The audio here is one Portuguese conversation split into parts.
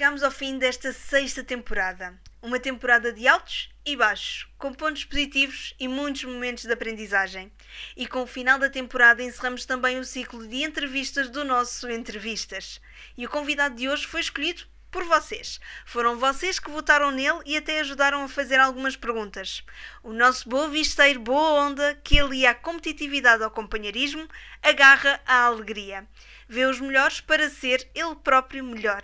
chegamos ao fim desta sexta temporada. Uma temporada de altos e baixos, com pontos positivos e muitos momentos de aprendizagem. E com o final da temporada encerramos também o ciclo de entrevistas do nosso Entrevistas. E o convidado de hoje foi escolhido por vocês. Foram vocês que votaram nele e até ajudaram a fazer algumas perguntas. O nosso boa visteiro, boa onda, que alia a competitividade ao companheirismo, agarra a alegria. Vê os melhores para ser ele próprio melhor.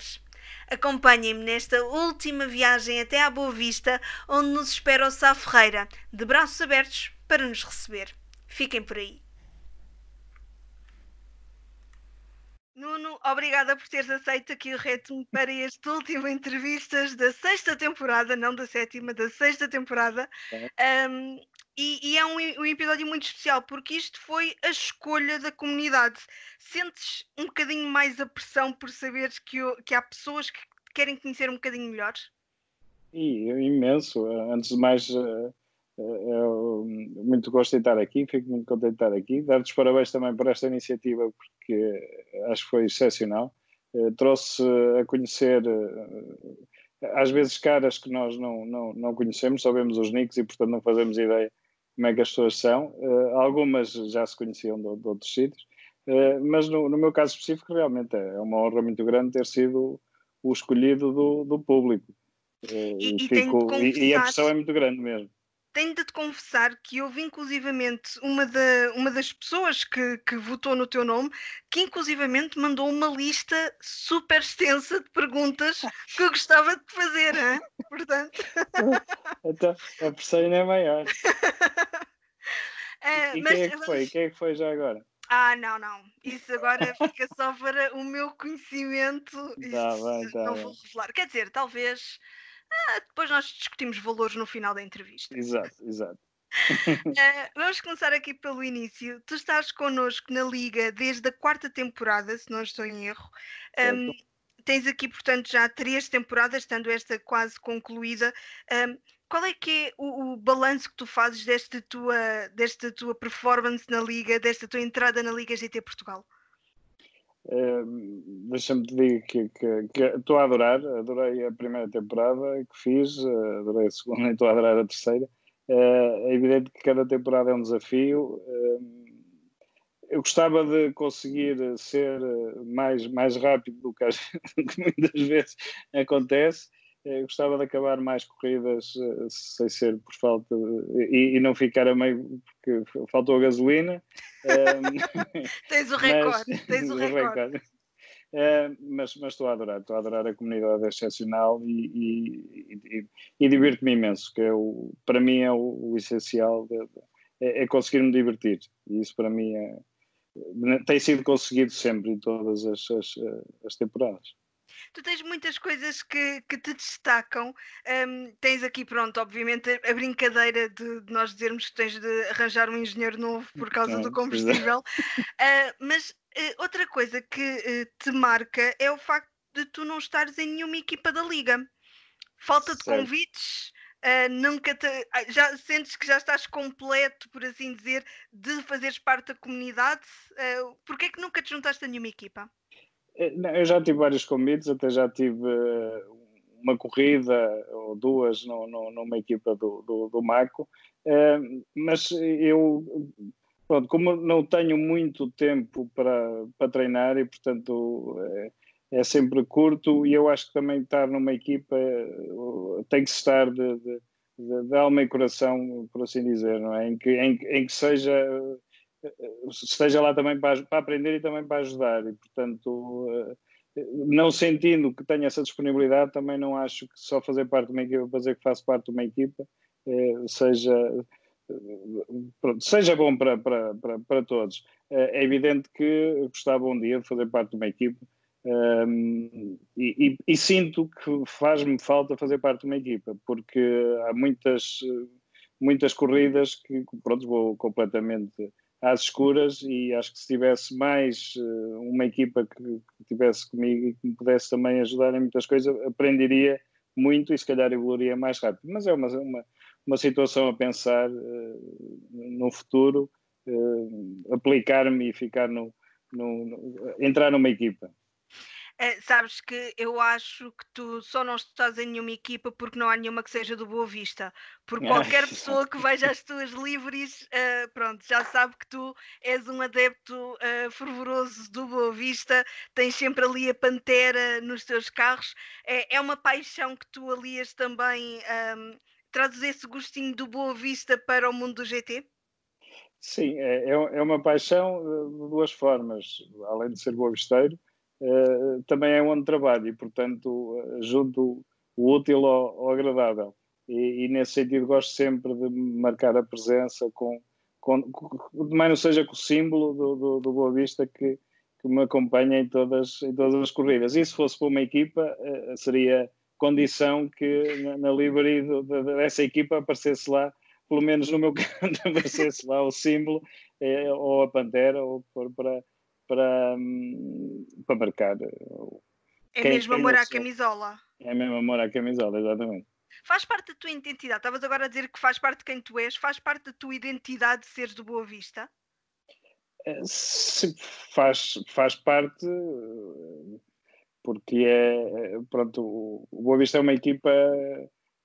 Acompanhem-me nesta última viagem até à Boa Vista, onde nos espera o Sá Ferreira, de braços abertos para nos receber. Fiquem por aí. Nuno, obrigada por teres aceito aqui o ritmo para este último entrevistas da sexta temporada, não da sétima, da sexta temporada. É. Um, e, e, é um, um, episódio muito especial porque isto foi a escolha da comunidade. Sentes um bocadinho mais a pressão por saberes que, que há pessoas que querem conhecer um bocadinho melhor? E, imenso. Antes de mais, uh, eu muito gosto de estar aqui, fico muito contente de estar aqui. Dar-te os parabéns também por esta iniciativa, porque acho que foi excepcional. Eh, trouxe a conhecer, eh, às vezes, caras que nós não, não, não conhecemos, só vemos os nicks e, portanto, não fazemos ideia como é que as pessoas são. Eh, algumas já se conheciam de, de outros sítios, mas no, no, meu caso específico, realmente é uma honra muito grande ter sido o escolhido do, do público. E, e, fico, e, e a pressão é muito grande mesmo tenho de te confessar que houve inclusivamente uma, da, uma das pessoas que, que votou no teu nome que inclusivamente mandou uma lista super extensa de perguntas que eu gostava de fazer, hein? portanto. então, a pressão ainda é maior. É, e mas, quem é que foi? Quem é que foi já agora? Ah, não, não. Isso agora fica só para o meu conhecimento. Tá bem, tá não bem. vou revelar. Quer dizer, talvez ah, depois nós discutimos valores no final da entrevista. Exato, exato. uh, vamos começar aqui pelo início. Tu estás connosco na Liga desde a quarta temporada, se não estou em erro. Um, tens aqui, portanto, já três temporadas, estando esta quase concluída. Um, qual é que é o, o balanço que tu fazes desta tua, desta tua performance na Liga, desta tua entrada na Liga GT Portugal? Deixa-me te dizer que estou a adorar, adorei a primeira temporada que fiz, uh, adorei a segunda e estou a adorar a terceira. Uh, é evidente que cada temporada é um desafio. Uh, eu gostava de conseguir ser mais, mais rápido do que, as, do que muitas vezes acontece. Eu gostava de acabar mais corridas sem ser por falta e, e, não ficar a meio porque faltou a gasolina. tens o recorde, mas, tens o recorde. recorde. Uh, mas, mas estou a adorar, estou a adorar a comunidade excepcional e, e, e, e divirto-me imenso, que é o, para mim é o, o essencial, de, de, é, é conseguir-me divertir. E isso para mim é, tem sido conseguido sempre em todas as, as, as temporadas tu tens muitas coisas que, que te destacam. Um, tens aqui, pronto, obviamente, a, a brincadeira de, de, nós dizermos que tens de arranjar um engenheiro novo por causa do combustível. Uh, mas uh, outra coisa que uh, te marca é o facto de tu não estares em nenhuma equipa da liga. Falta de certo. convites. Uh, nunca te, já sentes que já estás completo, por assim dizer, de fazeres parte da comunidade. Uh, Porquê é que nunca te juntaste a nenhuma equipa? Eh, eu já tive vários convites, até já tive eh, uma corrida ou duas no, no, numa equipa do, do, do Maco, eh, mas eu, pronto, como não tenho muito tempo para, para treinar e, portanto, é, é sempre curto, e eu acho que também estar numa equipa tem que estar de, de, de, alma e coração, por assim dizer, não é? Em que, em, em que seja esteja lá também para, para, aprender e também para ajudar. E, portanto, eh, não sentindo que tenha essa disponibilidade, também não acho que só fazer parte de uma equipa, fazer que faço parte de uma equipa, eh, seja, pronto, seja bom para, para, para, para, todos. Eh, é evidente que gostava um dia de fazer parte de uma equipa. Um, e, e, e, sinto que faz-me falta fazer parte de uma equipa, porque há muitas, muitas corridas que pronto, vou completamente às escuras e acho que se tivesse mais uh, uma equipa que, que tivesse comigo e que me pudesse também ajudar em muitas coisas, aprenderia muito e se calhar evoluiria mais rápido. Mas é uma, uma, uma situação a pensar uh, no futuro, uh, aplicar-me e ficar no, no, no, entrar numa equipa. Uh, sabes que eu acho que tu só não estás em nenhuma equipa porque não há nenhuma que seja do Boa Vista. Porque qualquer pessoa que veja as tuas livres, uh, pronto, já sabe que tu és um adepto uh, fervoroso do Boa Vista, tens sempre ali a pantera nos teus carros. É, é uma paixão que tu alias também, um, trazes esse gostinho do Boa Vista para o mundo do GT? Sim, é, é, é uma paixão de duas formas. Além de ser boa visteiro, uh, também é onde trabalho e, portanto, junto o útil ao, ao agradável. E, e, nesse sentido gosto sempre de marcar a presença com, com, com não seja com o símbolo do, do, do Boa Vista que, que me acompanha em todas, em todas as corridas. E se fosse para uma equipa, uh, seria condição que na, na dessa equipa aparecesse lá pelo menos no meu canto aparecesse lá o símbolo é, ou a pantera ou for para para, hum, para marcar. É quem, mesmo amor à camisola. É mesmo amor à camisola, exatamente. Faz parte da tua identidade. Estavas agora a dizer que faz parte de quem tu és. Faz parte da tua identidade de seres do Boa Vista? É, faz, faz parte porque é pronto o Boa Vista é uma equipa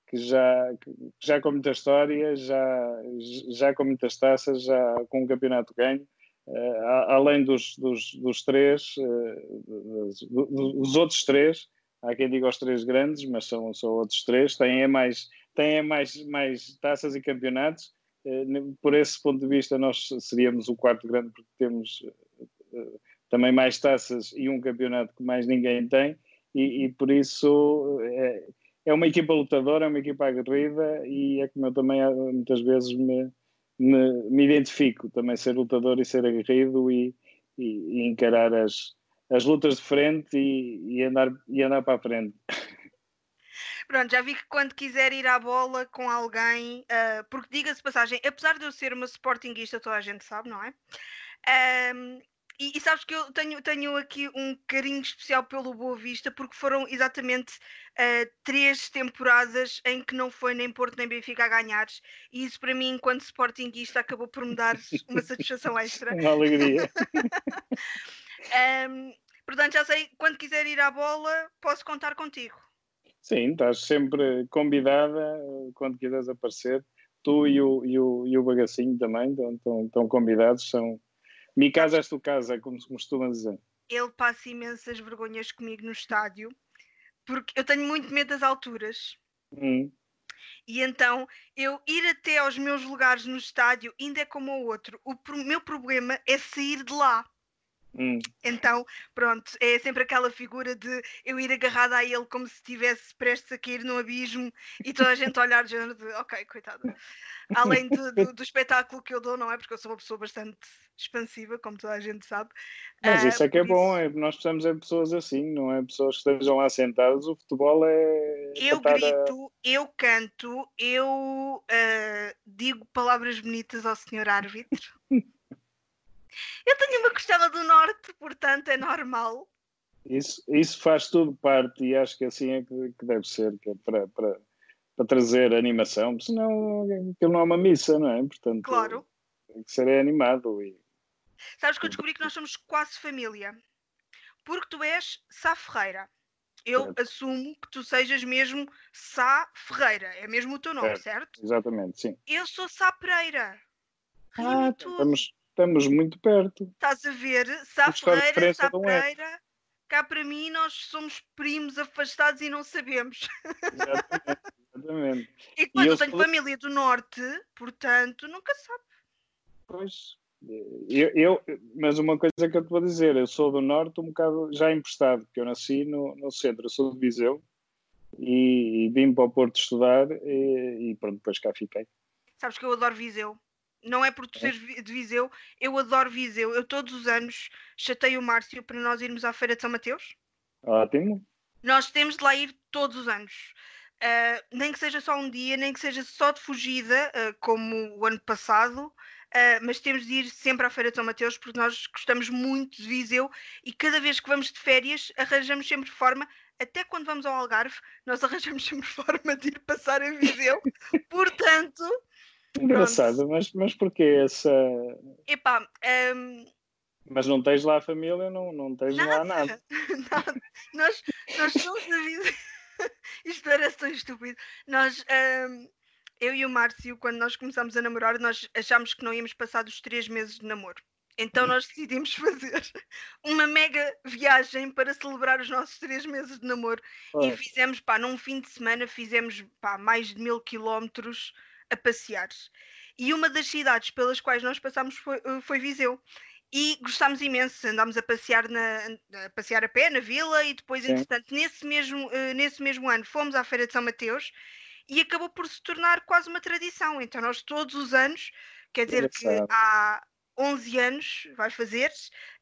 que já que já com muita história já já com muitas taças já com um campeonato ganho além dos, dos, dos três, uh, dos, outros três, há quem diga os três grandes, mas são, são outros três, têm mais, têm mais, mais taças e campeonatos. Uh, por esse ponto de vista, nós seríamos o quarto grande, porque temos também mais taças e um campeonato que mais ninguém tem, e, e por isso é, é uma equipa lutadora, é uma equipa aguerrida, e é como eu também muitas vezes me me, me identifico também ser lutador e ser aguerrido e, e, e encarar as, as lutas de frente e, e, andar, e andar para a frente. Pronto, já vi que quando quiser ir à bola com alguém, uh, porque diga-se passagem, apesar de eu ser uma sportinguista, toda a gente sabe, não é? Um, e, e, sabes que eu tenho, tenho aqui um carinho especial pelo Boa Vista, porque foram exatamente uh, três temporadas em que não foi nem Porto nem Benfica a ganhares, e isso para mim, enquanto Sportingista, acabou por me dar uma satisfação extra. Uma alegria. um, portanto, já sei, quando quiser ir à bola, posso contar contigo. Sim, estás sempre convidada quando quiseres aparecer. Tu e o, e o, e o Bagacinho também estão, estão, estão convidados, são Mi casa és tu casa, como se costuma dizer. Ele passa imensas vergonhas comigo no estádio, porque eu tenho muito medo das alturas. Hum. E então eu ir até aos meus lugares no estádio ainda é como o outro. O meu problema é sair de lá. Hum. Então, pronto, é sempre aquela figura de eu ir agarrada a ele como se estivesse prestes a cair no abismo e toda a gente olhar de género de ok, coitada. Além de, do, do, espetáculo que eu dou, não é? Porque eu sou uma pessoa bastante expansiva, como toda a gente sabe. Mas isso é que é bom, é, nós precisamos de pessoas assim, não é? Pessoas que estejam lá sentadas. O futebol é. Eu grito, a... eu canto, eu uh, digo palavras bonitas ao senhor árbitro. Eu tenho uma costela do norte, portanto é normal. Isso, isso faz tudo parte e acho que assim é que, que deve ser, que é para, para, para trazer animação, senão aquilo não é uma missa, não é? Portanto, claro. tem que ser animado. E... Sabes que eu descobri que nós somos quase família, porque tu és Sá Ferreira. Eu certo. assumo que tu sejas mesmo Sá Ferreira, é mesmo o teu nome, certo? certo? Exatamente, sim. Eu sou Sá Pereira. Ah, estamos, Estamos muito perto. Estás a ver? Sá Ferreira, Sá Pereira. Cá para mim, nós somos primos afastados e não sabemos. Exatamente. exatamente. E depois e eu, eu tenho sou... família do Norte, portanto, nunca sabe. Pois. Eu, eu, mas uma coisa que eu te vou dizer, eu sou do Norte um bocado já emprestado, porque eu nasci no, no centro, eu sou de Viseu e, e vim para o Porto estudar e, e pronto, depois cá fiquei. Sabes que eu adoro Viseu. Não é por tu seres de Viseu, eu adoro Viseu. Eu todos os anos chateio o Márcio para nós irmos à Feira de São Mateus. Ótimo. Nós temos de lá ir todos os anos. Uh, nem que seja só um dia, nem que seja só de fugida, uh, como o ano passado, uh, mas temos de ir sempre à Feira de São Mateus porque nós gostamos muito de Viseu e cada vez que vamos de férias arranjamos sempre forma, até quando vamos ao Algarve, nós arranjamos sempre forma de ir passar a Viseu. Portanto, Engraçado, mas, mas porquê essa. Epá, um, Mas não tens lá a família, não, não tens nada. lá nada. nada. Nós, nós somos da vida. Isto parece tão estúpido. Nós, um, eu e o Márcio, quando nós começámos a namorar, nós achámos que não íamos passar dos três meses de namoro. Então nós decidimos fazer uma mega viagem para celebrar os nossos três meses de namoro. E fizemos, pá, num fim de semana, fizemos pá, mais de mil quilómetros a passear. E uma das cidades pelas quais nós passámos foi, eh, foi Viseu. E gostámos imenso, andámos a passear, na, a passear a pé na vila e depois, Sim. entretanto, nesse mesmo, uh, nesse mesmo ano fomos à Feira de São Mateus e acabou por se tornar quase uma tradição. Então nós todos os anos, quer dizer que há 11 anos, vai fazer,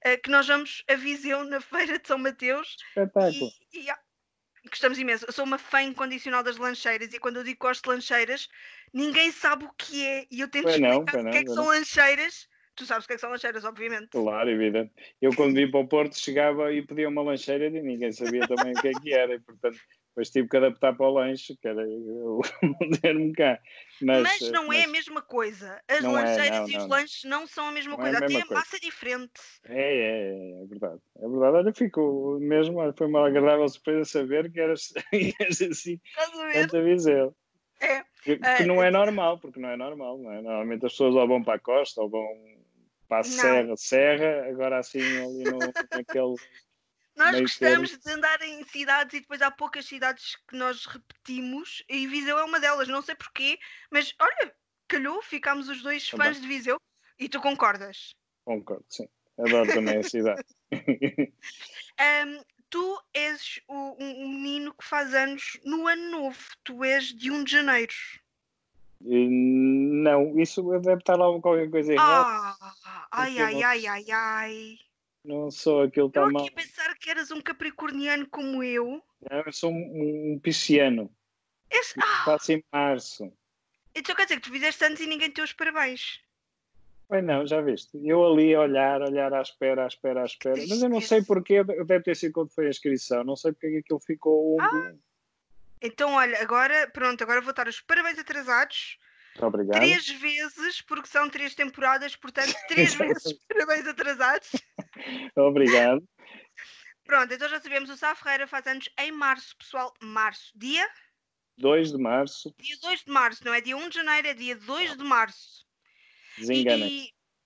uh, que nós vamos a Viseu na Feira de São Mateus. Espetáculo. E, e, gostamos imenso. Eu sou uma fã incondicional das lancheiras e quando eu digo que gosto de lancheiras, ninguém sabe o que é. E eu tento pois explicar não, o que é que são lancheiras. Tu sabes o que, é que são lancheiras, obviamente. Claro, evidente. Eu quando vim para o Porto chegava e pedia uma lancheira e ninguém sabia também o que é que era. E, portanto, depois tive que adaptar para o lanche, que era o termo cá. Mas, mas não mas... é a mesma coisa. As não lancheiras é, não, e os não, lanches não são a mesma coisa. É a Até a coisa. massa é diferente. É, é, é, verdade. É verdade. Olha, fico mesmo, foi uma agradável surpresa saber que eras, eras assim, tanto Viseu. É. Que, que uh, não é normal, porque não é normal, não é? Normalmente as pessoas ou vão para a costa ou vão para a serra, serra, agora assim ali no, naquele nós gostamos de andar em cidades e depois há poucas cidades que nós repetimos e Viseu é uma delas, não sei porquê, mas olha, calhou, ficámos os dois tá fãs de Viseu e tu concordas? Concordo, sim. Adoro também a cidade. um, tu és o, um, menino que faz anos no ano novo, tu és de 1 de janeiro. Não, isso deve estar lá qualquer coisa errada. Ah, ai, ai, ai, ai, ai. Não sou aquele eu tamanho. Eu pensar que eras um capricorniano como eu. Não, eu sou um, um pisciano. Esse... Ah! Faço em março. Então quer dizer que tu fizeste antes e ninguém te deu os parabéns. Pois não, já viste. Eu ali a olhar, olhar à espera, à espera, à espera. Mas eu não sei porque, deve ter sido quando foi a inscrição, não sei porque é que aquilo ficou. Ah. Então, olha, agora, pronto, agora vou dar os parabéns atrasados Obrigado. Três vezes, porque são três temporadas, portanto, três vezes parabéns atrasados. Obrigado. Pronto, então já sabemos, o Sá Ferreira faz anos em março, pessoal. Março, dia? 2 de março. Dia 2 de março, não é dia 1 de janeiro, é dia 2 de março. Desenganem.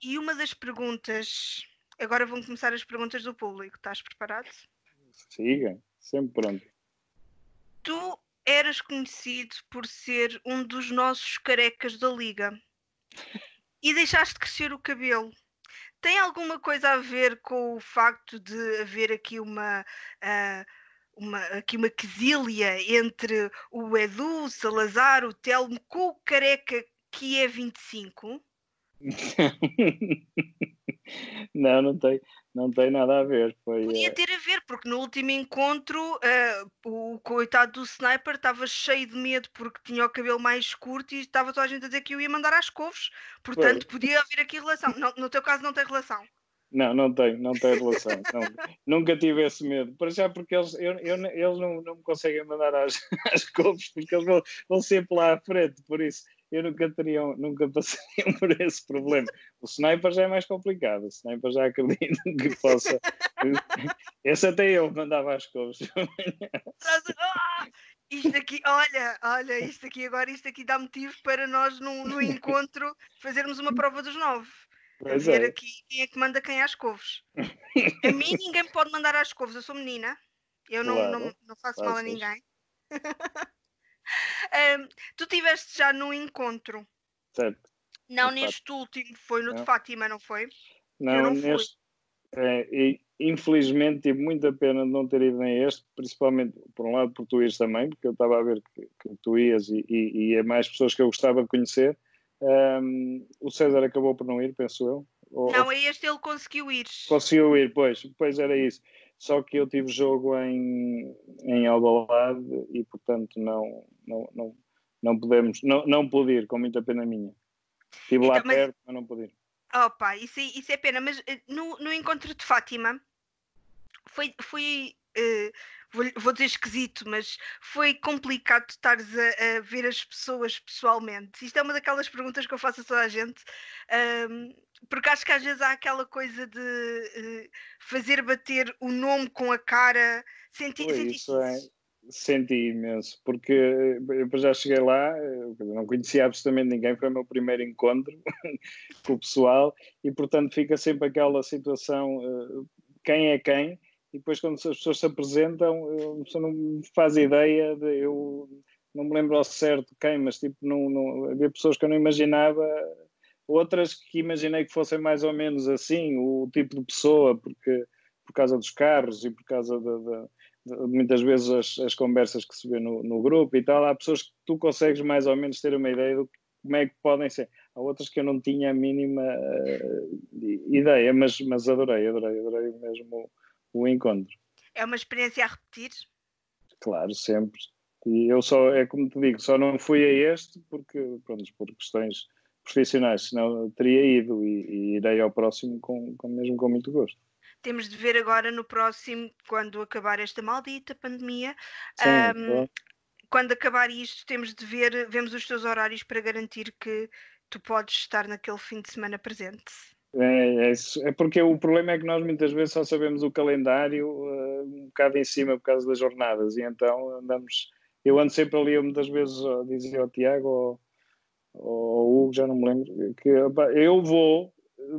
E, e uma das perguntas, agora vão começar as perguntas do público, estás preparado? Siga, sempre pronto. Tu eras conhecido por ser um dos nossos carecas da liga e deixaste crescer o cabelo. Tem alguma coisa a ver com o facto de haver aqui uma, uh, uma, aqui uma quesilha entre o Edu, o Salazar, o Telmo com o careca que é 25? não, não tem, não tem nada a ver. Foi, Podia eh, ter a ver, porque no último encontro uh, o coitado do sniper estava cheio de medo porque tinha o cabelo mais curto e estava toda a gente a dizer que eu ia mandar às couves. Portanto, foi. podia haver aqui relação. Não, no teu caso não tem relação. Não, não tem, não tem relação. não, nunca tive esse medo. Para já porque eles, eu, eu, eles não, não me conseguem mandar às, às couves porque eles vão, vão sempre lá à frente, por isso eu nunca teria, nunca passariam por esse problema. O sniper já é mais complicado, o sniper já acredito que possa. esse até eu mandava as coisas. Ah, isto aqui, olha, olha, isto aqui agora, isto aqui dá motivo para nós no, no encontro fazermos uma prova dos nove. Pois ver é. aqui quem é que manda quem às couves. A mim ninguém pode mandar às couves, eu sou menina, eu não, claro, não, não faço mal a ninguém. Um, tu estiveste já no encontro. Certo. Não de neste Fátima. último, foi no não. de Fátima, não foi? Não, não neste. É, infelizmente tive muita pena de não ter ido nem este, principalmente por um lado por tu ires também, porque eu estava a ver que, que tu ias e, e, e é mais pessoas que eu gostava de conhecer. Um, o César acabou por não ir, penso eu. Ou, não, é este ele conseguiu ir. Conseguiu ir, pois, pois era isso só que eu tive jogo em, em Albalade e portanto não, não, não, não podemos, não, não pude ir, com muita pena minha. Estive então, lá mas, perto, mas não pude ir. Opa, isso, isso é pena, mas eh, no, no encontro de Fátima foi, foi uh, vou, vou dizer esquisito, mas foi complicado estares a, a, ver as pessoas pessoalmente? Isto é uma daquelas perguntas que eu faço a toda a gente, um, porque acho que às vezes há aquela coisa de uh, fazer bater o nome com a cara. Senti, Oi, isso é, senti imenso, porque eu já cheguei lá, não conhecia absolutamente ninguém, foi o meu primeiro encontro com o pessoal e, portanto, fica sempre aquela situação: uh, quem é quem? E depois quando as pessoas se apresentam, a pessoa não faz ideia de eu não me lembro ao certo quem, mas tipo, não, não, havia pessoas que eu não imaginava, outras que imaginei que fossem mais ou menos assim, o tipo de pessoa, porque por causa dos carros e por causa de, muitas vezes as, as, conversas que se vê no, no, grupo e tal, há pessoas que tu consegues mais ou menos ter uma ideia de como é que podem ser. Há outras que eu não tinha a mínima uh, ideia, mas, mas adorei, adorei, adorei mesmo o encontro. É uma experiência a repetir? Claro, sempre. E eu só, é como te digo, só não fui a este porque, pronto, por questões profissionais, senão teria ido e, e irei ao próximo com, com, mesmo com muito gosto. Temos de ver agora no próximo, quando acabar esta maldita pandemia. Sim, um, quando acabar isto, temos de ver, vemos os teus horários para garantir que tu podes estar naquele fim de semana presente. É, é, é, porque o problema é que nós muitas vezes só sabemos o calendário uh, um bocado em cima por causa das jornadas e então andamos. Eu ando sempre ali, muitas vezes dizia ao Tiago ou ao Hugo, já não me lembro, que eu vou,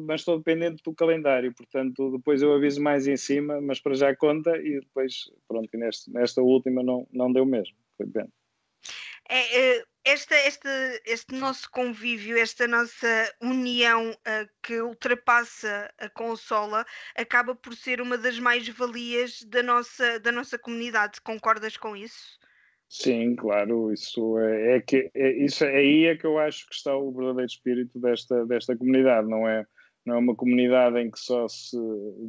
mas estou dependente do calendário, portanto depois eu aviso mais em cima, mas para já conta e depois, pronto, neste, nesta última não, não deu mesmo, foi bem. É, é esta, este, este nosso convívio, esta nossa união uh, que ultrapassa a consola, acaba por ser uma das mais-valias da nossa, da nossa comunidade. Concordas com isso? Sim, claro, isso é, é que é, isso é aí é que eu acho que está o verdadeiro espírito desta, desta comunidade, não é, não é uma comunidade em que só se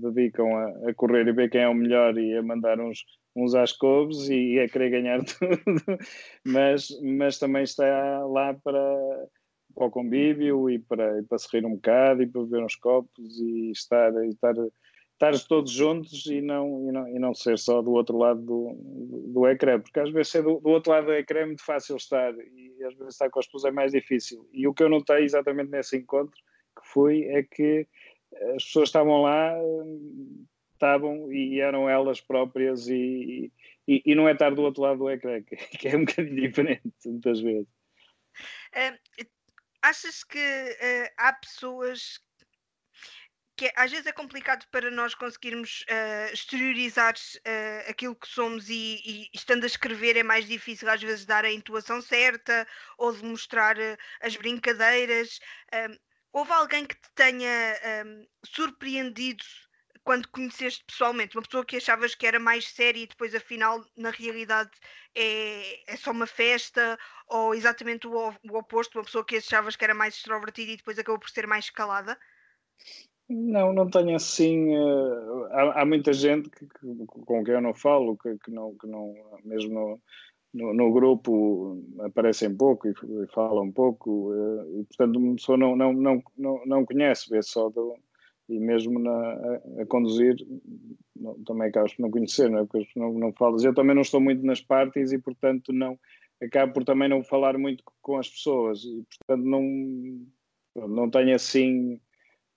dedicam a, a correr e ver quem é o melhor e a mandar uns, uns às couves e a querer ganhar tudo, mas, mas também está lá para, para o convívio e para, e para se rir um bocado e para beber uns copos e estar, e estar, estar todos juntos e não, e, não, e não ser só do outro lado do, do, ecrã, porque às vezes ser do, do, outro lado do ecrã é muito fácil estar e às vezes estar com as pessoas é mais difícil. E o que eu notei exatamente nesse encontro que fui é que as pessoas estavam lá estavam e eram elas próprias e, e, e, não é estar do outro lado do ecrã, que, é um bocadinho diferente muitas vezes. Uh, achas que uh, há pessoas que às vezes é complicado para nós conseguirmos uh, exteriorizar uh, aquilo que somos e, e, estando a escrever é mais difícil às vezes dar a intuação certa ou demonstrar uh, as brincadeiras. houve alguém que te tenha surpreendido quando conheceste pessoalmente, uma pessoa que achavas que era mais séria e depois afinal na realidade é, é só uma festa, ou exatamente o, o oposto, uma pessoa que achavas que era mais extrovertida e depois acabou por ser mais escalada? Não, não tenho assim. Uh, há, há, muita gente que, que, com quem eu não falo, que, que não, que não, mesmo no, no, no grupo aparecem pouco e, e falam pouco, uh, e portanto uma pessoa não, não, não, não, não conhece, vê só do, e mesmo na, a, a conduzir não, também acabas por não conhecer, não é? Porque não, não falas. Eu também não estou muito nas partes e, portanto, não acabo por também não falar muito com as pessoas e, portanto, não, não tenho assim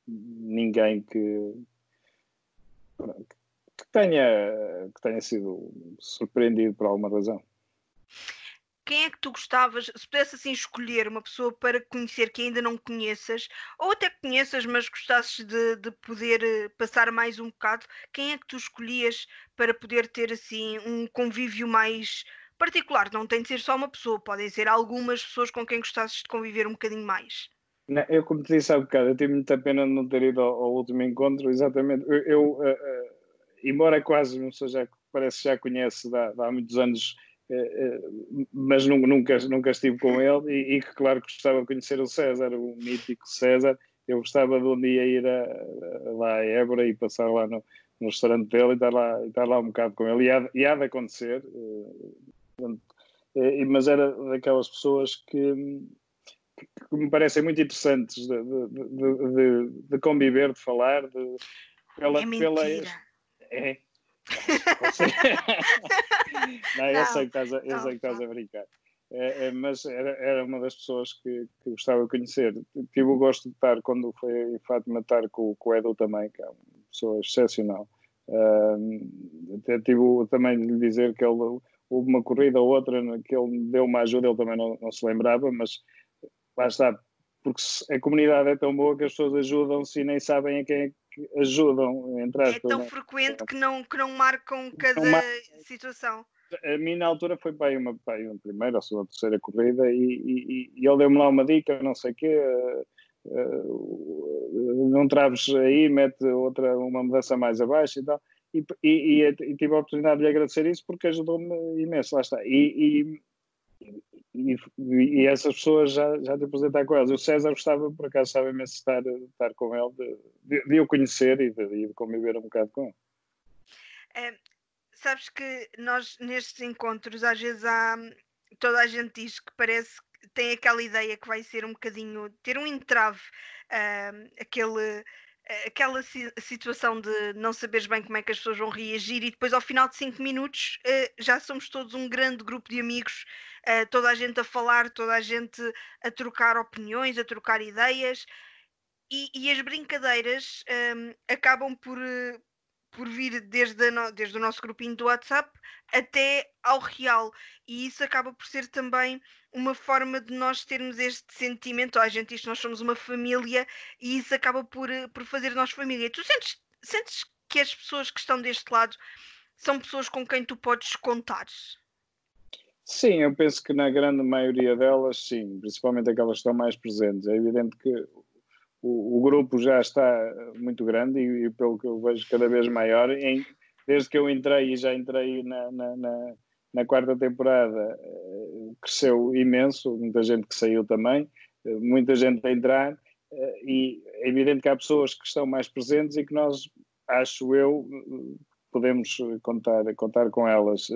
ninguém que, que, tenha, que tenha sido surpreendido por alguma razão quem é que tu gostavas, se pudesse assim escolher uma pessoa para conhecer que ainda não conheças, ou até que conheças, mas gostasses de, de poder eh, passar mais um bocado, quem é que tu escolhias para poder ter assim um convívio mais particular? Não tem de ser só uma pessoa, podem ser algumas pessoas com quem gostasses de conviver um bocadinho mais. Não, eu, como te disse há bocado, eu tive muita pena de não ter ido ao, ao último encontro, exatamente. Eu, eu uh, uh, embora quase não seja, parece que já conhece há, há muitos anos mas nunca, nunca estive com ele e, e claro que gostava de conhecer o César, o mítico César. Eu gostava de um dia ir a, a, lá a Évora e passar lá no, no restaurante dele e estar lá, estar lá um bocado com ele. E há, e há de acontecer, eh, mas era daquelas pessoas que, que me parecem muito interessantes de, de, de, de conviver, de falar, de, pela, é pela, é, não, eu sei que estás a, eu sei que estás a brincar. É, é, mas era, era uma das pessoas que, que gostava de conhecer. Tive o gosto de estar, quando foi em Fátima, estar com, com o Edu também, que é uma pessoa excepcional. Até tive também de lhe dizer que ele, houve uma corrida ou outra que ele deu uma ajuda, ele também não, não se lembrava, mas lá está, porque a comunidade é tão boa que as pessoas ajudam-se e nem sabem a quem é que ajudam. Entre aspas, é tão frequente que não, que não marcam cada não mar... situação. A mim, na altura, foi para aí uma, para aí uma primeira ou segunda, terceira corrida e, e, e ele deu-me lá uma dica, não sei o quê. Uh, não traves aí, mete outra, uma mudança mais abaixo e tal. E, e, e, tive a oportunidade de lhe agradecer isso porque ajudou-me imenso, lá está. E, e, e, essas pessoas já, já te apresentar com elas. O César gostava, por acaso, estava imenso estar, estar com ele, de, de o conhecer e de, de, conviver um bocado com ele. É, sabes que nós, nestes encontros, às vezes há. Toda a gente diz que parece que tem aquela ideia que vai ser um bocadinho. ter um entrave, uh, aquele aquela situação de não saberes bem como é que as pessoas vão reagir e depois ao final de cinco minutos uh, já somos todos um grande grupo de amigos, uh, toda a gente a falar, toda a gente a trocar opiniões, a trocar ideias e, e as brincadeiras ehm, acabam por, uh, por vir desde, no, desde o nosso grupinho do WhatsApp até ao real e isso acaba por ser também uma forma de nós termos este sentimento, oh, gente que nós somos uma família e isso acaba por, eh, por fazer nós família. Tu sentes, sentes que as pessoas que estão deste lado são pessoas com quem tu podes contar? Sim, eu penso que na grande maioria delas, sim, principalmente aquelas que estão mais presentes. É evidente que o, o grupo já está muito grande e, e, pelo que eu vejo, cada vez maior. Em, desde que eu entrei e já entrei na, na, na na quarta temporada eh, cresceu imenso, muita gente que saiu também, eh, muita gente a entrar, eh, e é evidente que há pessoas que estão mais presentes e que nós, acho eu, podemos contar, contar com elas.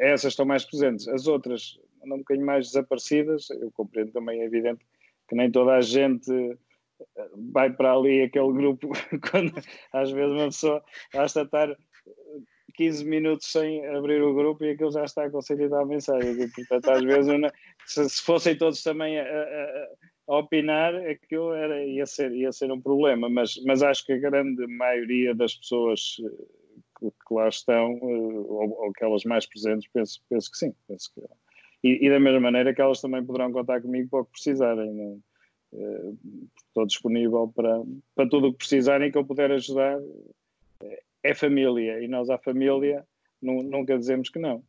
Essas estão mais presentes, as outras andam um bocadinho mais desaparecidas, eu compreendo também, é evidente que nem toda a gente vai para ali aquele grupo quando às vezes uma pessoa basta estar 15 minutos sem abrir o grupo e aquilo já está 100 e mensagens. E, portanto, às vezes, se, se, fossem todos também a, a, a, opinar, aquilo era, ia, ser, ia ser um problema. Mas, mas acho que a grande maioria das pessoas eh, que, que lá estão, eh, ou, ou aquelas mais presentes, penso, penso que sim. Penso que, e, e, da mesma maneira que elas também poderão contar comigo para o que precisarem. Não? Estou disponível para, para tudo o que precisarem que eu puder ajudar é família e nós à família nunca dizemos que não.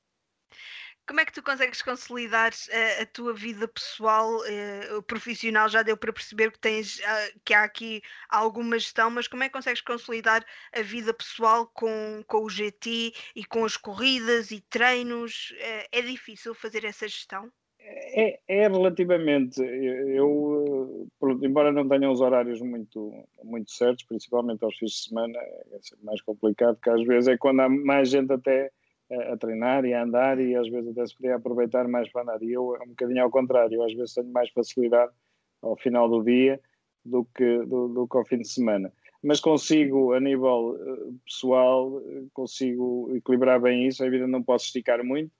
Como é que tu consegues consolidar a, eh, a tua vida pessoal, uh, profissional? Já deu para perceber que tens uh, que há aqui alguma gestão, mas como é que consegues consolidar a vida pessoal com, com o GT e com as corridas e treinos? É difícil fazer essa gestão? É, é, relativamente. Eu, embora não tenha os horários muito, muito certos, principalmente aos fins de semana, é mais complicado, porque às vezes é quando há mais gente até a, a, treinar e a andar, e às vezes até se podia aproveitar mais para andar. E eu é um bocadinho ao contrário, eu às vezes tenho mais facilidade ao final do dia do que, do, do que ao fim de semana. Mas consigo, a nível uh, pessoal, consigo equilibrar bem isso. A vida não posso esticar muito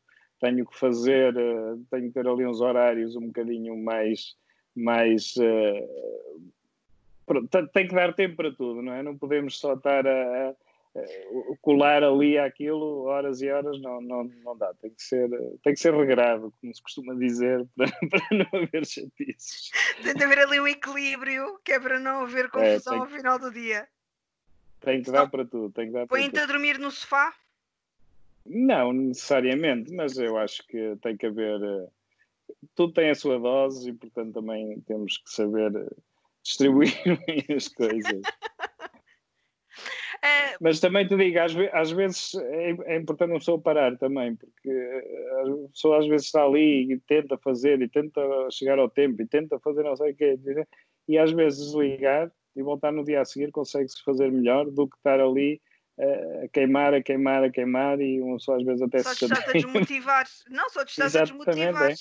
tenho que fazer, eh, tenho que ter ali uns horários um bocadinho mais, mais uh, tem que dar tempo para tudo, não é? Não podemos só estar a, a colar ali aquilo horas e horas, não, não, não dá, tem que ser, tem que ser regrado, como se costuma dizer, para, para não haver chatices. Tem de haver ali um equilíbrio, que é para não haver é, confusão é, ao final do dia. Tem que dar para tudo, tem que dar Põe-te a dormir no sofá? Não, necessariamente, mas eu acho que tem que haver. Eh, tudo tem a sua dose e, portanto, também temos que saber eh, distribuir bem as coisas. É... Mas também te digo, às, às vezes é, é, importante uma pessoa parar também, porque eh, a pessoa às vezes está ali e tenta fazer, e tenta chegar ao tempo, e tenta fazer não sei o quê, e às vezes desligar e voltar no dia a seguir consegue-se fazer melhor do que estar ali a queimar, a queimar, a queimar e um só às vezes até só se Só te a desmotivar. Não, só te estás a desmotivar.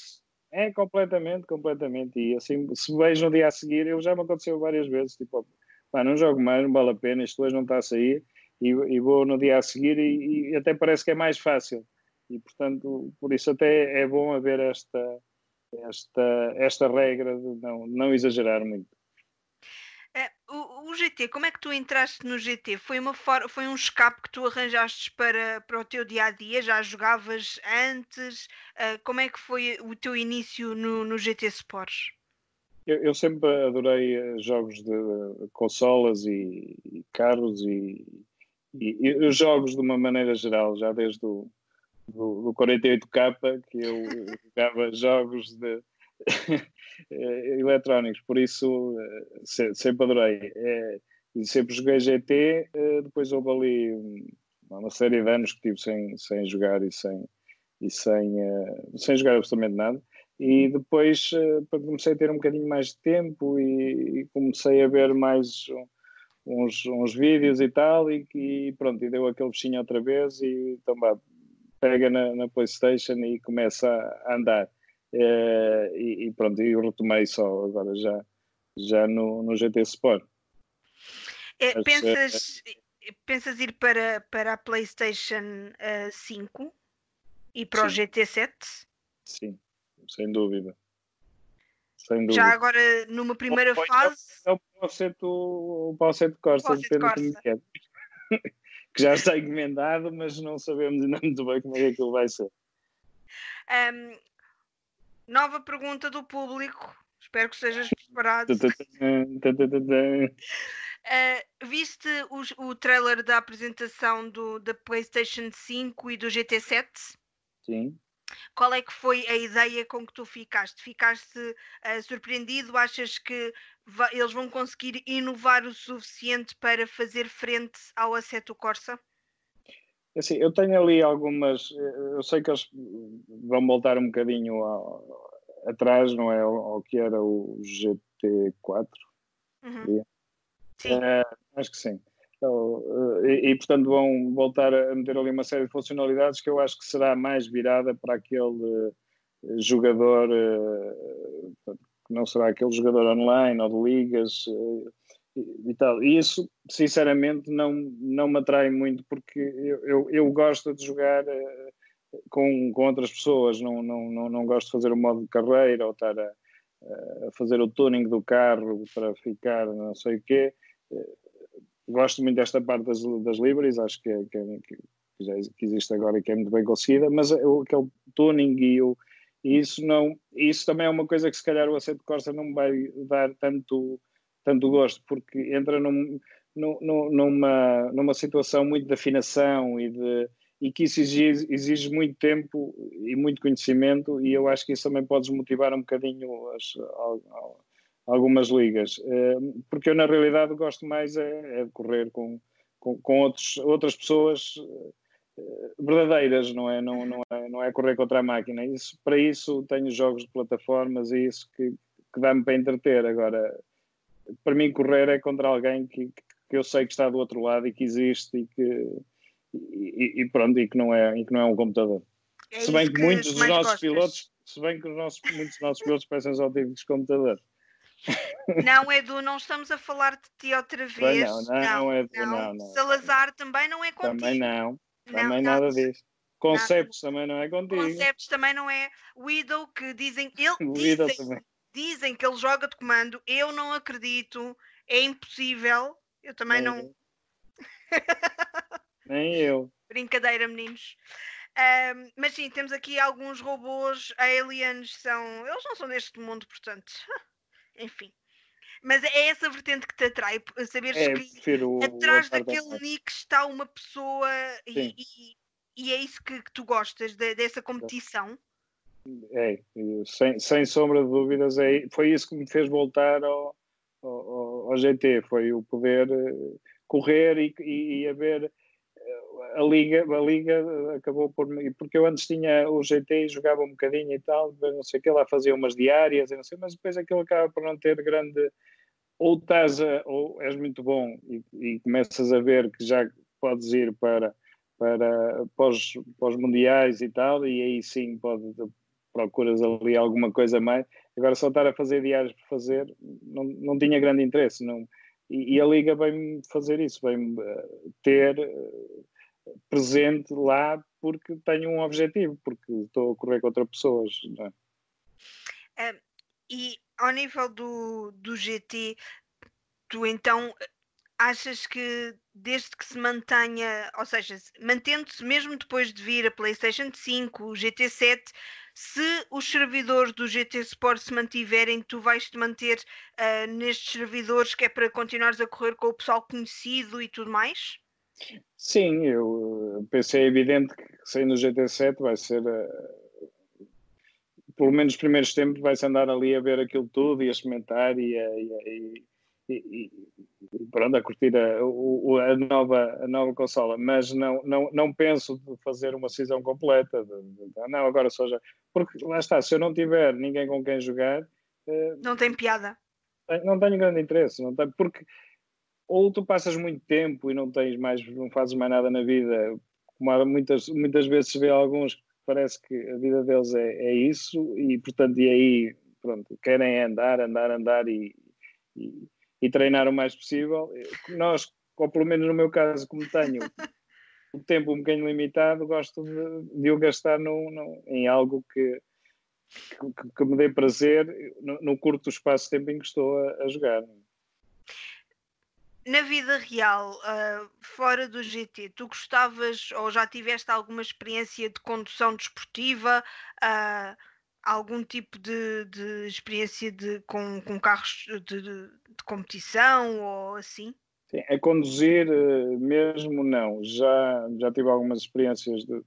É. é. completamente, completamente. E assim, se vejo no dia a seguir, eu já me aconteceu várias vezes, tipo, pá, não jogo mais, não vale a pena, isto hoje não está a sair, e, e vou no dia a seguir e, e, até parece que é mais fácil. E, portanto, por isso até é bom haver esta, esta, esta regra de não, não exagerar muito. O, o, GT, como é que tu entraste no GT? Foi, uma for, foi um escape que tu arranjaste para, para o teu dia a dia? Já jogavas antes? Uh, como é que foi o teu início no, no GT Sports? Eu, eu, sempre adorei eh, jogos de consolas e, e carros e, e, e, os jogos de uma maneira geral, já desde o do, do 48K que eu jogava jogos de eletrónicos, por isso eh, sempre adorei. É, e sempre joguei GT, eh, depois houve ali uma série de anos que tive sem, sem jogar e sem, e sem, sem jogar absolutamente nada. E depois comecei a ter um bocadinho mais de tempo e, e comecei a ver mais uns, uns vídeos e tal, e, e pronto, e deu aquele bichinho outra vez e então, pega na, na, PlayStation e começa a andar. É, e, e, pronto, eu retomei só agora já, já no, no GT Sport. É, Mas, pensas, é, pensas ir para, para a PlayStation uh, eh, 5 e para sim. o GT7? Sim, sem dúvida. Sem dúvida. Já agora numa primeira ou, fase. É o Palceto, o Palceto Corsa, depende de como quer. que já está encomendado, mas não sabemos ainda muito bem como é que aquilo vai ser. Um, nova pergunta do público. Espero que estejas preparado. uh, viste o, o trailer da apresentação do, da PlayStation 5 e do GT7? Sim. Qual é que foi a ideia com que tu ficaste? Ficaste uh, surpreendido? Achas que eles vão conseguir inovar o suficiente para fazer frente ao Assetto Corsa? Assim, eu tenho ali algumas. Eh, eu sei que eles vão voltar um bocadinho ao, atrás, não é? Ao, ao, que era o GT4. Uhum. Sim. É, acho que sim. Então, eh, e, e, portanto vão voltar a meter ali uma série de funcionalidades que eu acho que será mais virada para aquele jogador que não será aquele jogador online ou de ligas e, tal. E isso, sinceramente, não, não me atrai muito porque eu, eu, eu gosto de jogar com, com outras pessoas, não, não, não, não gosto de fazer o modo de carreira ou estar a, a fazer o tuning do carro para ficar não sei o quê gosto muito desta parte das, das libraries, acho que, é, que, é, que, já, que existe agora e que é muito bem conseguida, mas o, aquele tuning e, o, isso não, isso também é uma coisa que se calhar o Aceito Corsa não vai dar tanto, tanto gosto, porque entra num, num, numa, numa situação muito de afinação e de e que isso exige, exige, muito tempo e muito conhecimento e eu acho que isso também pode desmotivar um bocadinho as, algumas ligas, eh, porque eu na realidade gosto mais é, é de correr com, com, com outros, outras pessoas eh, verdadeiras, não é? Não, não, é, não é correr contra a máquina. Isso, para isso tenho jogos de plataformas e isso que, que dá-me para entreter. Agora, para mim correr é contra alguém que, que eu sei que está do outro lado e que existe e que e, e pronto, e que não é, e que não é um computador. É se bem que, que muitos dos nossos gostas. pilotos, se bem que os nossos, muitos dos nossos pilotos parecem só típicos computadores. Não, Edu, não estamos a falar de ti outra vez. Não, não, não, Edu, não, não. Salazar também não é contigo. Também não, também nada, disso. Conceptos também não é contigo. Conceptos também não é. O Ido que dizem, ele, dizem, dizem que ele joga de comando, eu não acredito, é impossível. Eu também Nem não. Eu. Nem eu. Brincadeira, meninos. Um, mas sim, temos aqui alguns robôs, aliens são. Eles não são deste mundo, portanto. enfim. Mas é essa vertente que te atrai, saberes é, que atrás daquele nick está uma pessoa e, e, e, é isso que, que tu gostas, de, dessa competição. É, sem, sem sombra de dúvidas, é, foi isso que me fez voltar ao, ao, ao GT, foi o poder eh, correr e, e, e haver a liga, a liga acabou por porque eu antes tinha o GT e jogava um bocadinho e tal, não sei o que lá fazia umas diárias, não sei, mas depois aquilo acaba por não ter grande ou estás ou és muito bom e, e, começas a ver que já podes ir para para, para os mundiais e tal, e aí sim pode, procuras ali alguma coisa mais. Agora só estar a fazer diários por fazer não, não tinha grande interesse. Não, e, e a Liga vem-me fazer isso, vem-me eh, ter presente lá porque tenho um objetivo, porque estou a correr contra pessoas. É? É, e ao nível do, do GT, tu então achas que desde que se mantenha, ou seja, mantendo-se mesmo depois de vir a PlayStation 5, o GT7, se os servidores do GT Sport se mantiverem, tu vais te manter uh, nestes servidores que é para continuares a correr com o pessoal conhecido e tudo mais? Sim, eu pensei evidente que saindo do GT7 vai ser uh, pelo menos nos primeiros tempos vai-se andar ali a ver aquilo tudo e a experimentar e a, e a, e e, e pronto, a curtir a, a, nova, a nova consola, mas não, não, não penso de fazer uma decisão completa. De, de, não, agora só já. Porque lá está, se eu não tiver ninguém com quem jogar. Eh, não tem piada. Não tenho grande interesse, não tem, porque ou tu passas muito tempo e não tens mais, não fazes mais nada na vida, como muitas, muitas vezes se vê alguns que parece que a vida deles é, é isso, e portanto, e aí, pronto, querem andar, andar, andar e, e e treinar o mais possível. Nós, ou pelo menos no meu caso, como tenho o tempo um bocadinho limitado, gosto de, de o gastar no, no, em algo que, que, que, me dê prazer no, no, curto espaço de tempo em que estou a, a jogar. Na vida real, uh, fora do GT, tu gostavas ou já tiveste alguma experiência de condução desportiva? Uh, algum tipo de, de experiência de, com, com carros de, de, competição ou assim? Sim, a conduzir eh, mesmo não. Já, já tive algumas experiências de,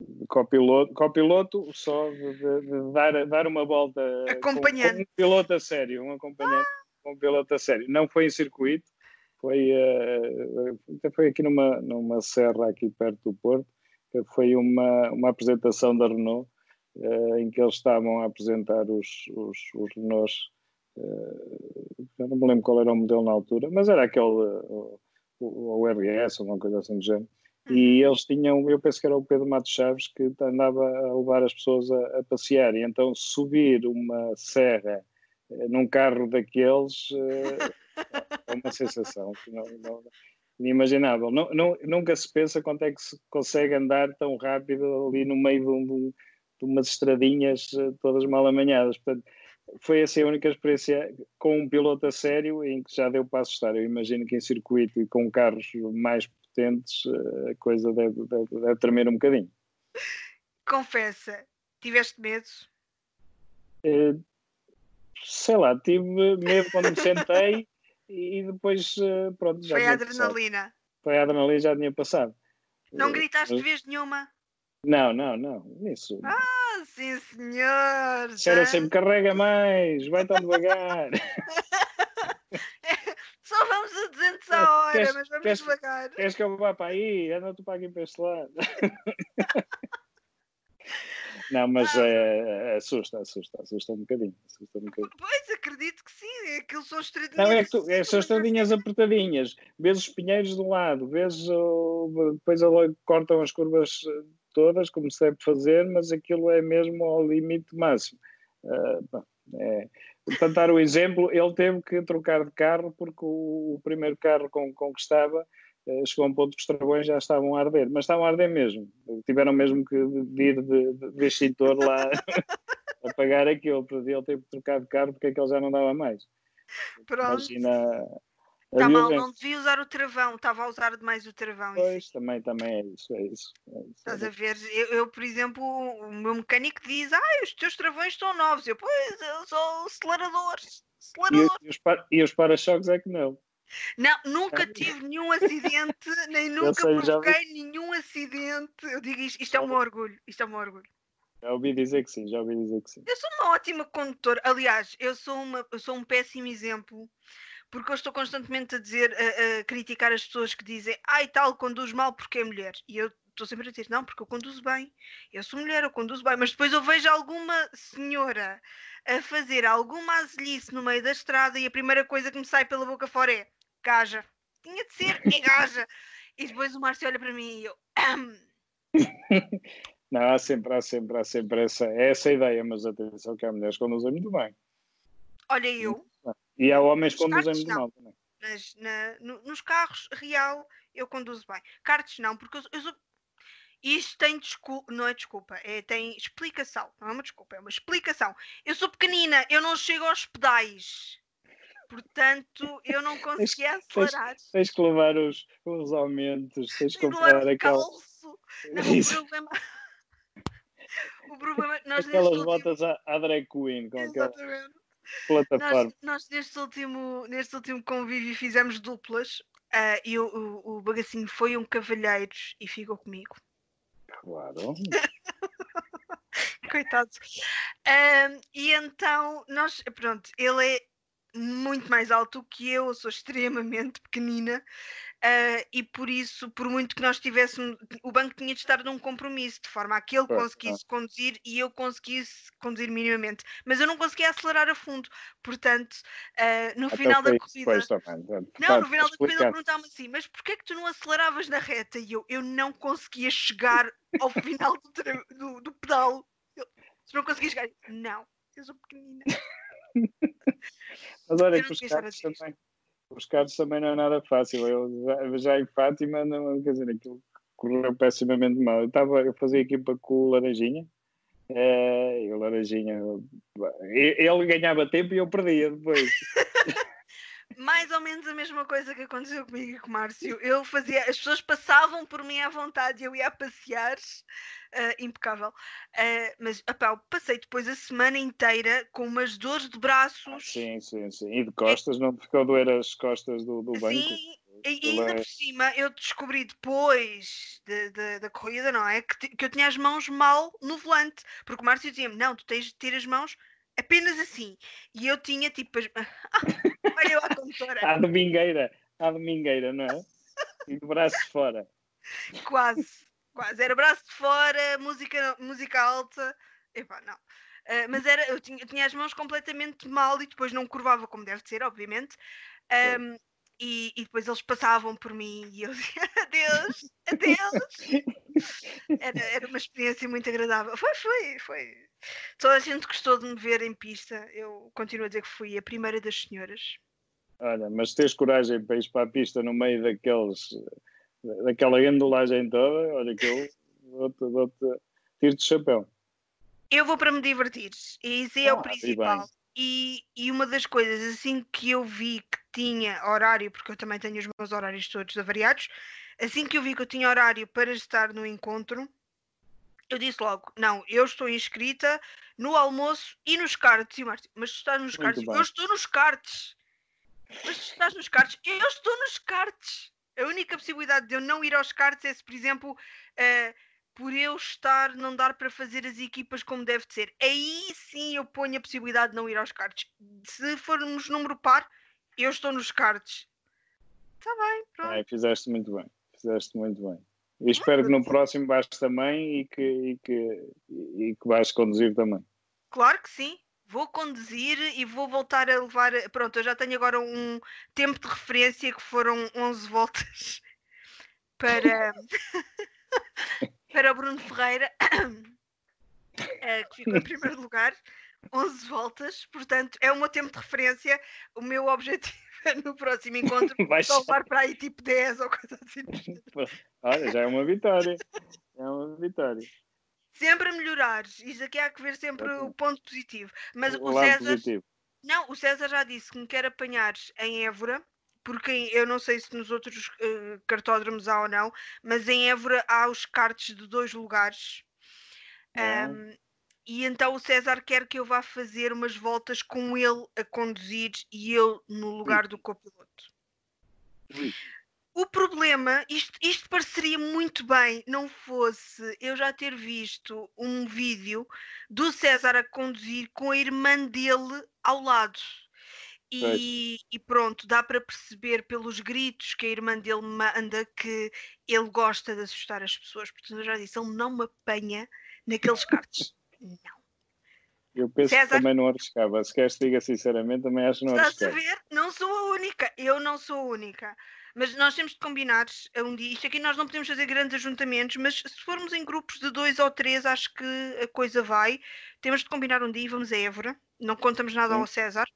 de copiloto, copiloto só de, de, dar, dar uma volta Acompanhando. com, um piloto a sério, um acompanhante ah. com um piloto a sério. Não foi em circuito, foi, uh, foi aqui numa, numa serra aqui perto do Porto, foi uma, uma apresentação da Renault uh, em que eles estavam a apresentar os, os, os Renaults. Uh, não me lembro qual era o modelo na altura, mas era aquele, uh, o, o RS, ou uma coisa assim do género. E uhum. eles tinham, eu penso que era o Pedro Matos Chaves que andava a levar as pessoas a, a passear, e então subir uma serra num carro daqueles é uma sensação não, não, inimaginável. Não, não, nunca se pensa quanto é que se consegue andar tão rápido ali no meio de um, umas estradinhas eh, todas mal amanhadas. Portanto, foi essa a única experiência com um piloto a sério em que já deu para assustar. Eu imagino que em circuito e com carros mais potentes eh, a coisa deve, deve, deve tremer um bocadinho. Confessa, tiveste medo? Uh, sei lá, tive medo quando me sentei e depois, pronto, já Foi a adrenalina. Passado. Foi a adrenalina, já tinha passado. Não gritaste uh, vez nenhuma? Não, não, não. Isso. Ah, sim, senhor. Era sempre carrega mais, vai tão devagar. Só vamos a 200 a hora, queres, mas vamos queres, devagar. Queres que eu vá para aí? Anda tu para aqui para este lado. Não, mas ah. é, assusta, assusta, assusta um bocadinho. Assusta um bocadinho. Pois, acredito que sim, aquilo são estradinhas. Não, é que tu, é, são estradinhas apertadinhas. Vês os pinheiros de um lado, vês, depois cortam as curvas todas, como se deve fazer, mas aquilo é mesmo ao limite máximo. Uh, é, para dar o exemplo, ele teve que trocar de carro porque o, o primeiro carro com, com que estava uh, chegou a um ponto que os travões já estavam a arder, mas estavam a arder mesmo. Tiveram mesmo que vir de, de, de extintor lá apagar aquilo, porque ele teve que trocar de carro porque aquele já não dava mais. Pronto. Imagina Está mal, não devia usar o travão, estava a usar demais o travão. Pois, isso. também, também é isso, é isso. É isso Estás é a ver? Eu, eu, por exemplo, o meu mecânico diz, ah, os teus travões estão novos. Eu, pois, eu sou acelerador. acelerador. E, e, os, e os para-choques é que não. Não, nunca tive nenhum acidente, nem nunca sei, provoquei vi... nenhum acidente. Eu digo isto, isto é um orgulho, isto é um orgulho. Já ouvi dizer que sim, já ouvi dizer que sim. Eu sou uma ótima condutora. Aliás, eu sou, uma, eu sou um péssimo exemplo porque eu estou constantemente a dizer, a, a, criticar as pessoas que dizem, ai tal, conduz mal porque é mulher. E eu estou sempre a dizer, não, porque eu conduzo bem. Eu sou mulher, eu conduzo bem. Mas depois eu vejo alguma senhora a fazer alguma azelice no meio da estrada e a primeira coisa que me sai pela boca fora é gaja. Tinha de ser, é gaja. e depois o Márcio olha para mim e eu. Não, há sempre, há sempre, há sempre essa, essa ideia, mas atenção que há mulheres que conduzem muito bem. Olha, eu e há homens que conduzem muito mal também. mas na, no, nos carros real eu conduzo bem. Karts não, porque eu, eu sou. Isto tem desculpa, não é desculpa, é, tem explicação, não é uma desculpa, é uma explicação. Eu sou pequenina, eu não chego aos pedais. Portanto, eu não conseguia acelerar. Tens, tens, que levar os, os aumentos, tens que comprar aquela. Não, o problema. o problema nós Aquelas último... botas à, à drag queen com Exatamente. Plataforma. Nós, nós, neste, último, neste último convívio fizemos duplas uh, e o, o, o bagacinho foi um cavalheiro e ficou comigo. Claro. Coitado. Uh, e então, nós, pronto, ele é muito mais alto que eu, eu sou extremamente pequenina uh, e por isso, por muito que nós tivéssemos, o banco tinha de estar num compromisso, de forma a que ele conseguisse conduzir e eu conseguisse conduzir minimamente, mas eu não conseguia acelerar a fundo, portanto, uh, no Até final da corrida. Não, no final da corrida ele perguntava-me assim, mas porquê é que tu não aceleravas na reta? E eu, eu não conseguia chegar ao final do, do, do pedal. Eu, se não conseguia chegar, não, eu sou pequenina. Mas olha que os carros também, os carros também não é nada fácil. Eu já, em Fátima, não, quer dizer, aquilo correu pessimamente mal. Eu, estava, eu fazia equipa com o Laranjinha. É, e o Laranjinha, ele ganhava tempo e eu perdia depois. mais ou menos a mesma coisa que aconteceu comigo e com o Márcio. Eu fazia, as pessoas passavam por mim à vontade, eu ia a passear, uh, impecável. Uh, mas apá, passei depois a semana inteira com umas dores de braços. Sim, sim, sim. E de costas, é... não ficou a doer as costas do, do banco? Sim, e ainda por cima eu descobri depois de, de, da corrida, não é? Que, que eu tinha as mãos mal no volante, porque o Márcio dizia-me: Não, tu tens de ter as mãos apenas assim. E eu tinha tipo as. Olha eu à condutora. À domingueira, à domingueira, não é? E de braço de fora. Quase, quase. Era braço de fora, música, música alta. Epá, não. Uh, mas era, eu tinha, eu tinha, as mãos completamente mal e depois não curvava como deve ser, obviamente. Um, e, e, depois eles passavam por mim e eu dizia adeus, adeus. Era, era uma experiência muito agradável. Foi, foi, foi. Toda a gente gostou de me ver em pista. Eu continuo a dizer que fui a primeira das senhoras. Olha, mas tens coragem para ir para a pista no meio daqueles daquela gandulagem toda, olha que eu dou-te dou tiro de chapéu. Eu vou para me divertir, e isso é ah, o principal. E, e uma das coisas assim que eu vi que tinha horário, porque eu também tenho os meus horários todos avariados, assim que eu vi que eu tinha horário para estar no encontro, eu disse logo: não, eu estou inscrita no almoço e nos cartes. E o Márcio, mas tu estás nos Muito cartes? Bem. Eu estou nos cartes. Mas tu estás nos cartes? Eu estou nos cartes. A única possibilidade de eu não ir aos cartes é se, por exemplo, uh, por eu estar, não dar para fazer as equipas como deve de ser. Aí sim eu ponho a possibilidade de não ir aos cartes. Se formos número par, eu estou nos cartes. Está bem, pronto. É, fizeste muito bem. Fizeste muito bem. E espero que no próximo vais também e que, e que, e que vais conduzir também. Claro que sim. Vou conduzir e vou voltar a levar. Pronto, eu já tenho agora um tempo de referência que foram 11 voltas para, para o Bruno Ferreira, eh, que ficou em primeiro lugar. 11 voltas, portanto é o meu tempo de referência. O meu objetivo é no próximo encontro Vai salvar para aí tipo 10 ou coisa assim. Olha, já é uma vitória. É uma vitória. Sempre a melhorar. Isto aqui há que ver sempre é. o ponto positivo. Mas o, o César. Positivo. Não, o César já disse que me quer apanhar em Évora porque eu não sei se nos outros uh, cartódromos há ou não, mas em Évora há os cartes de dois lugares. Um, e então o César quer que eu vá fazer umas voltas com ele a conduzir e eu no lugar do copiloto. O problema, isto, isto pareceria muito bem, não fosse eu já ter visto um vídeo do César a conduzir com a irmã dele ao lado. E, e, pronto, dá para perceber pelos gritos que a irmã dele manda que ele gosta de assustar as pessoas. Portanto, eu já disse, ele não me apanha naqueles cartes. Não. Eu penso César, que também não arriscava. Se queres diga sinceramente, também acho que não arriscava. Estás a ver? Não sou a única. Eu não sou a única. Mas nós temos de combinar um dia. Isto aqui nós não podemos fazer grandes ajuntamentos, mas se formos em grupos de dois ou três, acho que a coisa vai. Temos de combinar um dia e vamos a Évora. Não contamos nada Sim. ao César.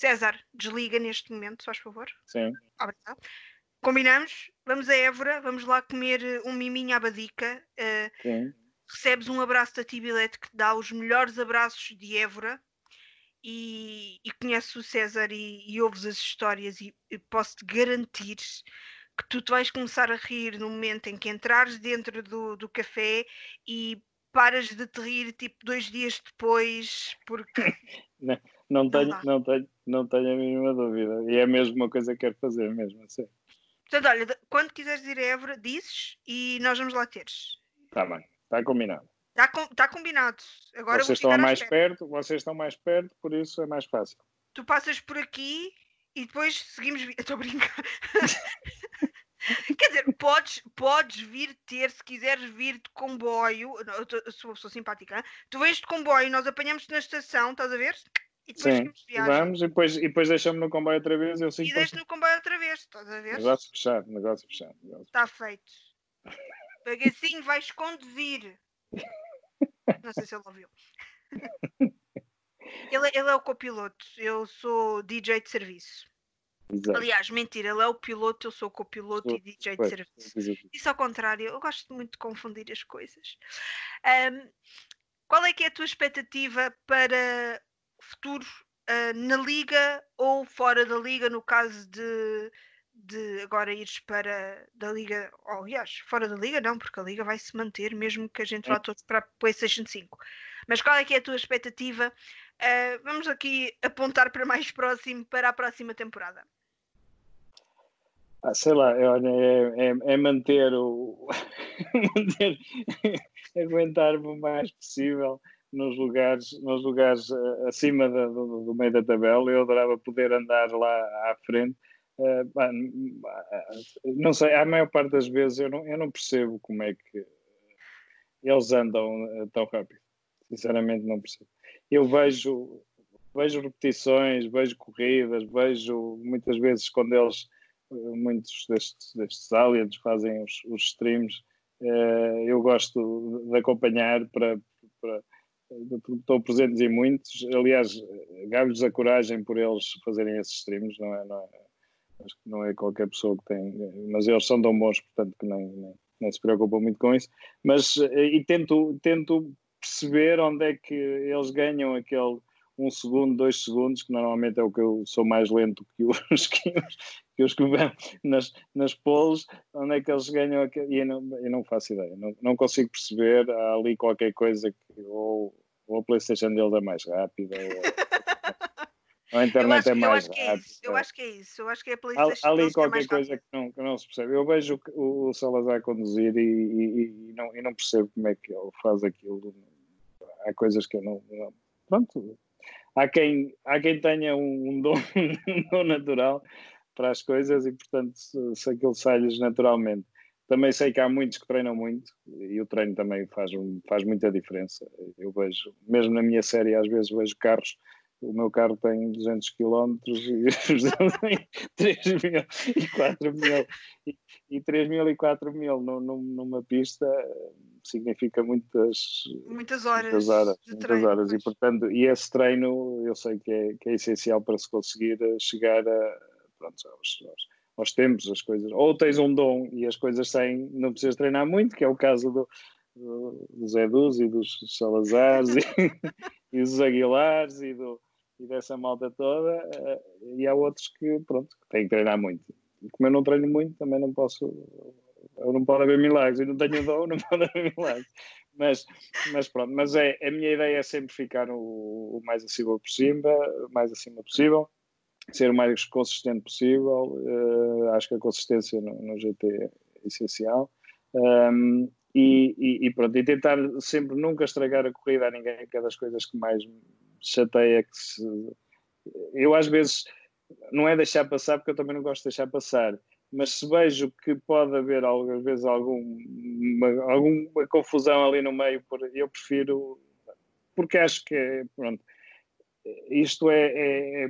César, desliga neste momento, faz favor. Sim. Obrigado. Combinamos, vamos a Évora, vamos lá comer eh, um miminho à badica. Uh, Sim. Recebes um abraço da Tibilete que te dá os melhores abraços de Évora e, e conheces o César e, e ouves as histórias e, e posso-te garantir que tu te vais começar a rir no momento em que entrares dentro do, do café e paras de te rir tipo dois dias depois porque não, não, tenho, não, não, tenho, não tenho a mínima dúvida e é mesmo uma coisa que quero fazer mesmo assim. Portanto, olha, quando quiseres ir a Évora, dizes e nós vamos lá teres. Está bem, está combinado. Está com, tá combinado. Agora vocês estão mais perto, vocês estão mais perto, por isso é mais fácil. Tu passas por aqui e depois seguimos. Estou a brincar. Quer dizer, podes, podes vir ter, se quiseres vir de comboio, eu, sou, sou simpática, hein? tu vens de comboio, nós apanhamos-te na estação, estás a ver? E depois Sim, vamos e depois, e depois deixamos no comboio outra vez. Eu e deixo no comboio outra vez, estás a ver? Negócio fechado, negócio fechado. Está feito. Bagacinho vais conduzir. Não sei se ele ouviu. Ele, ele, é o copiloto, eu sou DJ de serviço. Exato. Aliás, mentira, ele é o piloto, eu sou o copiloto sou, e DJ de serviço. Isso ao contrário, eu gosto muito de confundir as coisas. Um, qual é que é a tua expectativa para futuro uh, na liga ou fora da liga, no caso de de agora ires para da Liga, oh, aliás, fora da Liga não, porque a Liga vai se manter mesmo que a gente vá todos para a PlayStation 5. Mas qual é que é a tua expectativa? Uh, vamos aqui apontar para mais próximo, para a próxima temporada. Ah, sei lá, olha, é, é, é manter o. manter, aguentar o mais possível nos lugares, nos lugares ah, acima do, do meio da tabela. Eu adorava poder andar lá à frente Uh, não sei, a maior parte das vezes eu não, eu não percebo como é que eles andam eh, tão rápido. Sinceramente, não percebo. Eu vejo, vejo repetições, vejo corridas, vejo muitas vezes quando eles, muitos destes, destes aliens fazem os, os streams, eu gosto de acompanhar para, para estou presentes em muitos. Aliás, gabo-lhes a coragem por eles fazerem esses streams, não é? Não é Acho que não é qualquer pessoa que tem, mas eles são tão bons, portanto, que nem, nem, nem se preocupam muito com isso. Mas, eh, e tento, tento perceber onde é que eles ganham aquele um segundo, dois segundos, que normalmente é o que eu sou mais lento que os que, os, que, os que vão nas, nas poles, onde é que eles ganham aquele, e eu não, eu não faço ideia, não, não consigo perceber, há ali qualquer coisa que ou, ou a Playstation deles é mais rápida, ou, a internet é mais eu rápida. É eu acho que é isso. Eu acho que é a PlayStation. Há ali é qualquer é coisa que não, que não se percebe. Eu vejo o, o Salazar conduzir e, e, e, não, e não percebo como é que ele faz aquilo. Há coisas que eu não. não pronto. Há quem, há quem tenha um, dom, um dom natural para as coisas e, portanto, se, se aquilo sai-lhes naturalmente. Também sei que há muitos que treinam muito e o treino também faz, faz muita diferença. Eu vejo, mesmo na minha série, às vezes vejo carros o meu carro tem 200 km e os deles têm 3 mil e 4 mil. E, e 3 mil e 4 mil numa pista significa muitas, muitas horas. Muitas horas, muitas treino, horas. E, portanto, e esse treino eu sei que é, que é essencial para se conseguir chegar a, pronto, aos, aos, aos tempos, as coisas. Ou tens um dom e as coisas saem, não precisas treinar muito, que é o caso do, do Zé Duz e dos Salazares e, e dos Aguilares e do e dessa malta toda, uh, e há outros que, pronto, que têm que treinar muito. E como eu não treino muito, também não posso, não pode haver milagres, eu não tenho dom, não pode haver milagres. Mas, mas pronto, mas é, a minha ideia é sempre ficar o, o mais acima possível, mais acima possível, ser o mais consistente possível, uh, acho que a consistência no, no GT é essencial. Um, e, e, e, pronto, e tentar sempre nunca estragar a corrida a ninguém, que é das coisas que mais chateia que se... Eu às vezes não é deixar passar, porque eu também não gosto de deixar passar, mas se vejo que pode haver às vezes alguma, alguma confusão ali no meio, eu prefiro, porque acho que é, pronto, isto é, é,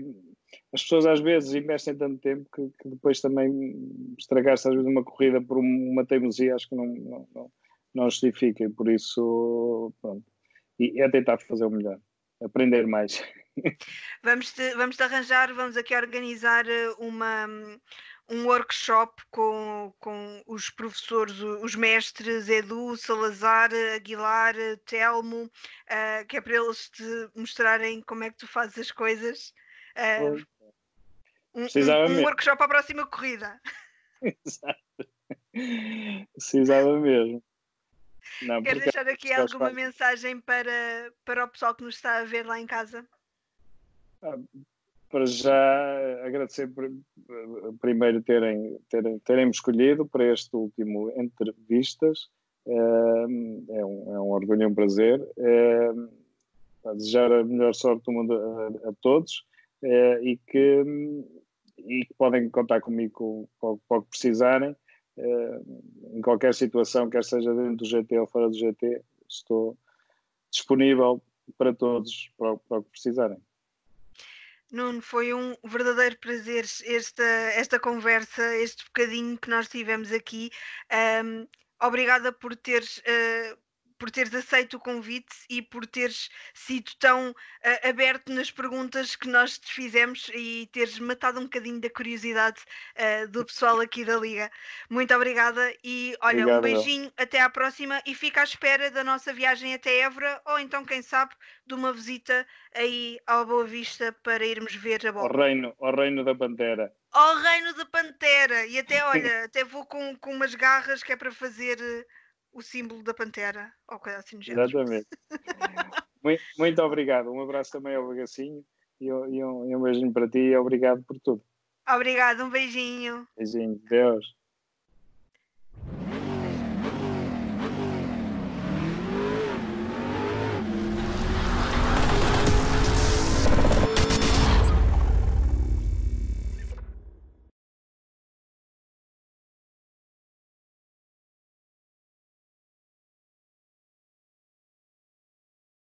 as pessoas às vezes investem tanto tempo que, que depois também estragar-se às vezes uma corrida por uma teimosia acho que não, não, não, não justifica e por isso pronto. E é tentar fazer o melhor, aprender mais. Vamos te, vamos te arranjar, vamos aqui organizar eh, uma, um workshop com, com os professores, os mestres Edu, Salazar, Aguilar, Telmo, uh, que é para eles te mostrarem como é que tu fazes as coisas. Uh, um, um, um workshop a próxima corrida. Exato. Precisava mesmo. Não, Quer deixar aqui alguma mensagem para, para o pessoal que nos está a ver lá em casa? Ah, para já agradecer por, primeiro terem, terem, terem me escolhido para este último entrevistas. É, um, é um orgulho e um prazer. É, desejar a melhor sorte do mundo a, a todos é, e, que, e que podem contar comigo para o que precisarem. É, em qualquer situação, quer seja dentro do GT ou fora do GT, estou disponível para todos para, para o que precisarem. Nuno, foi um verdadeiro prazer esta, esta conversa, este bocadinho que nós tivemos aqui. Um, obrigada por teres uh, por teres aceito o convite e por teres sido tão uh, aberto nas perguntas que nós te fizemos e teres matado um bocadinho da curiosidade uh, do pessoal aqui da Liga. Muito obrigada e olha, Obrigado. um beijinho, até à próxima e fica à espera da nossa viagem até Évora ou então, quem sabe, de uma visita aí ao Boa Vista para irmos ver a bola. Ao reino, ao reino da Pantera. Ao reino da Pantera! E até, olha, até vou com, com umas garras que é para fazer o símbolo da pantera ou coisa assim do género. Exatamente. muito, muito, obrigado. Um abraço também ao Bagacinho e, um, e um beijinho para ti e obrigado por tudo. Obrigado, um beijinho. Beijinho, Deus.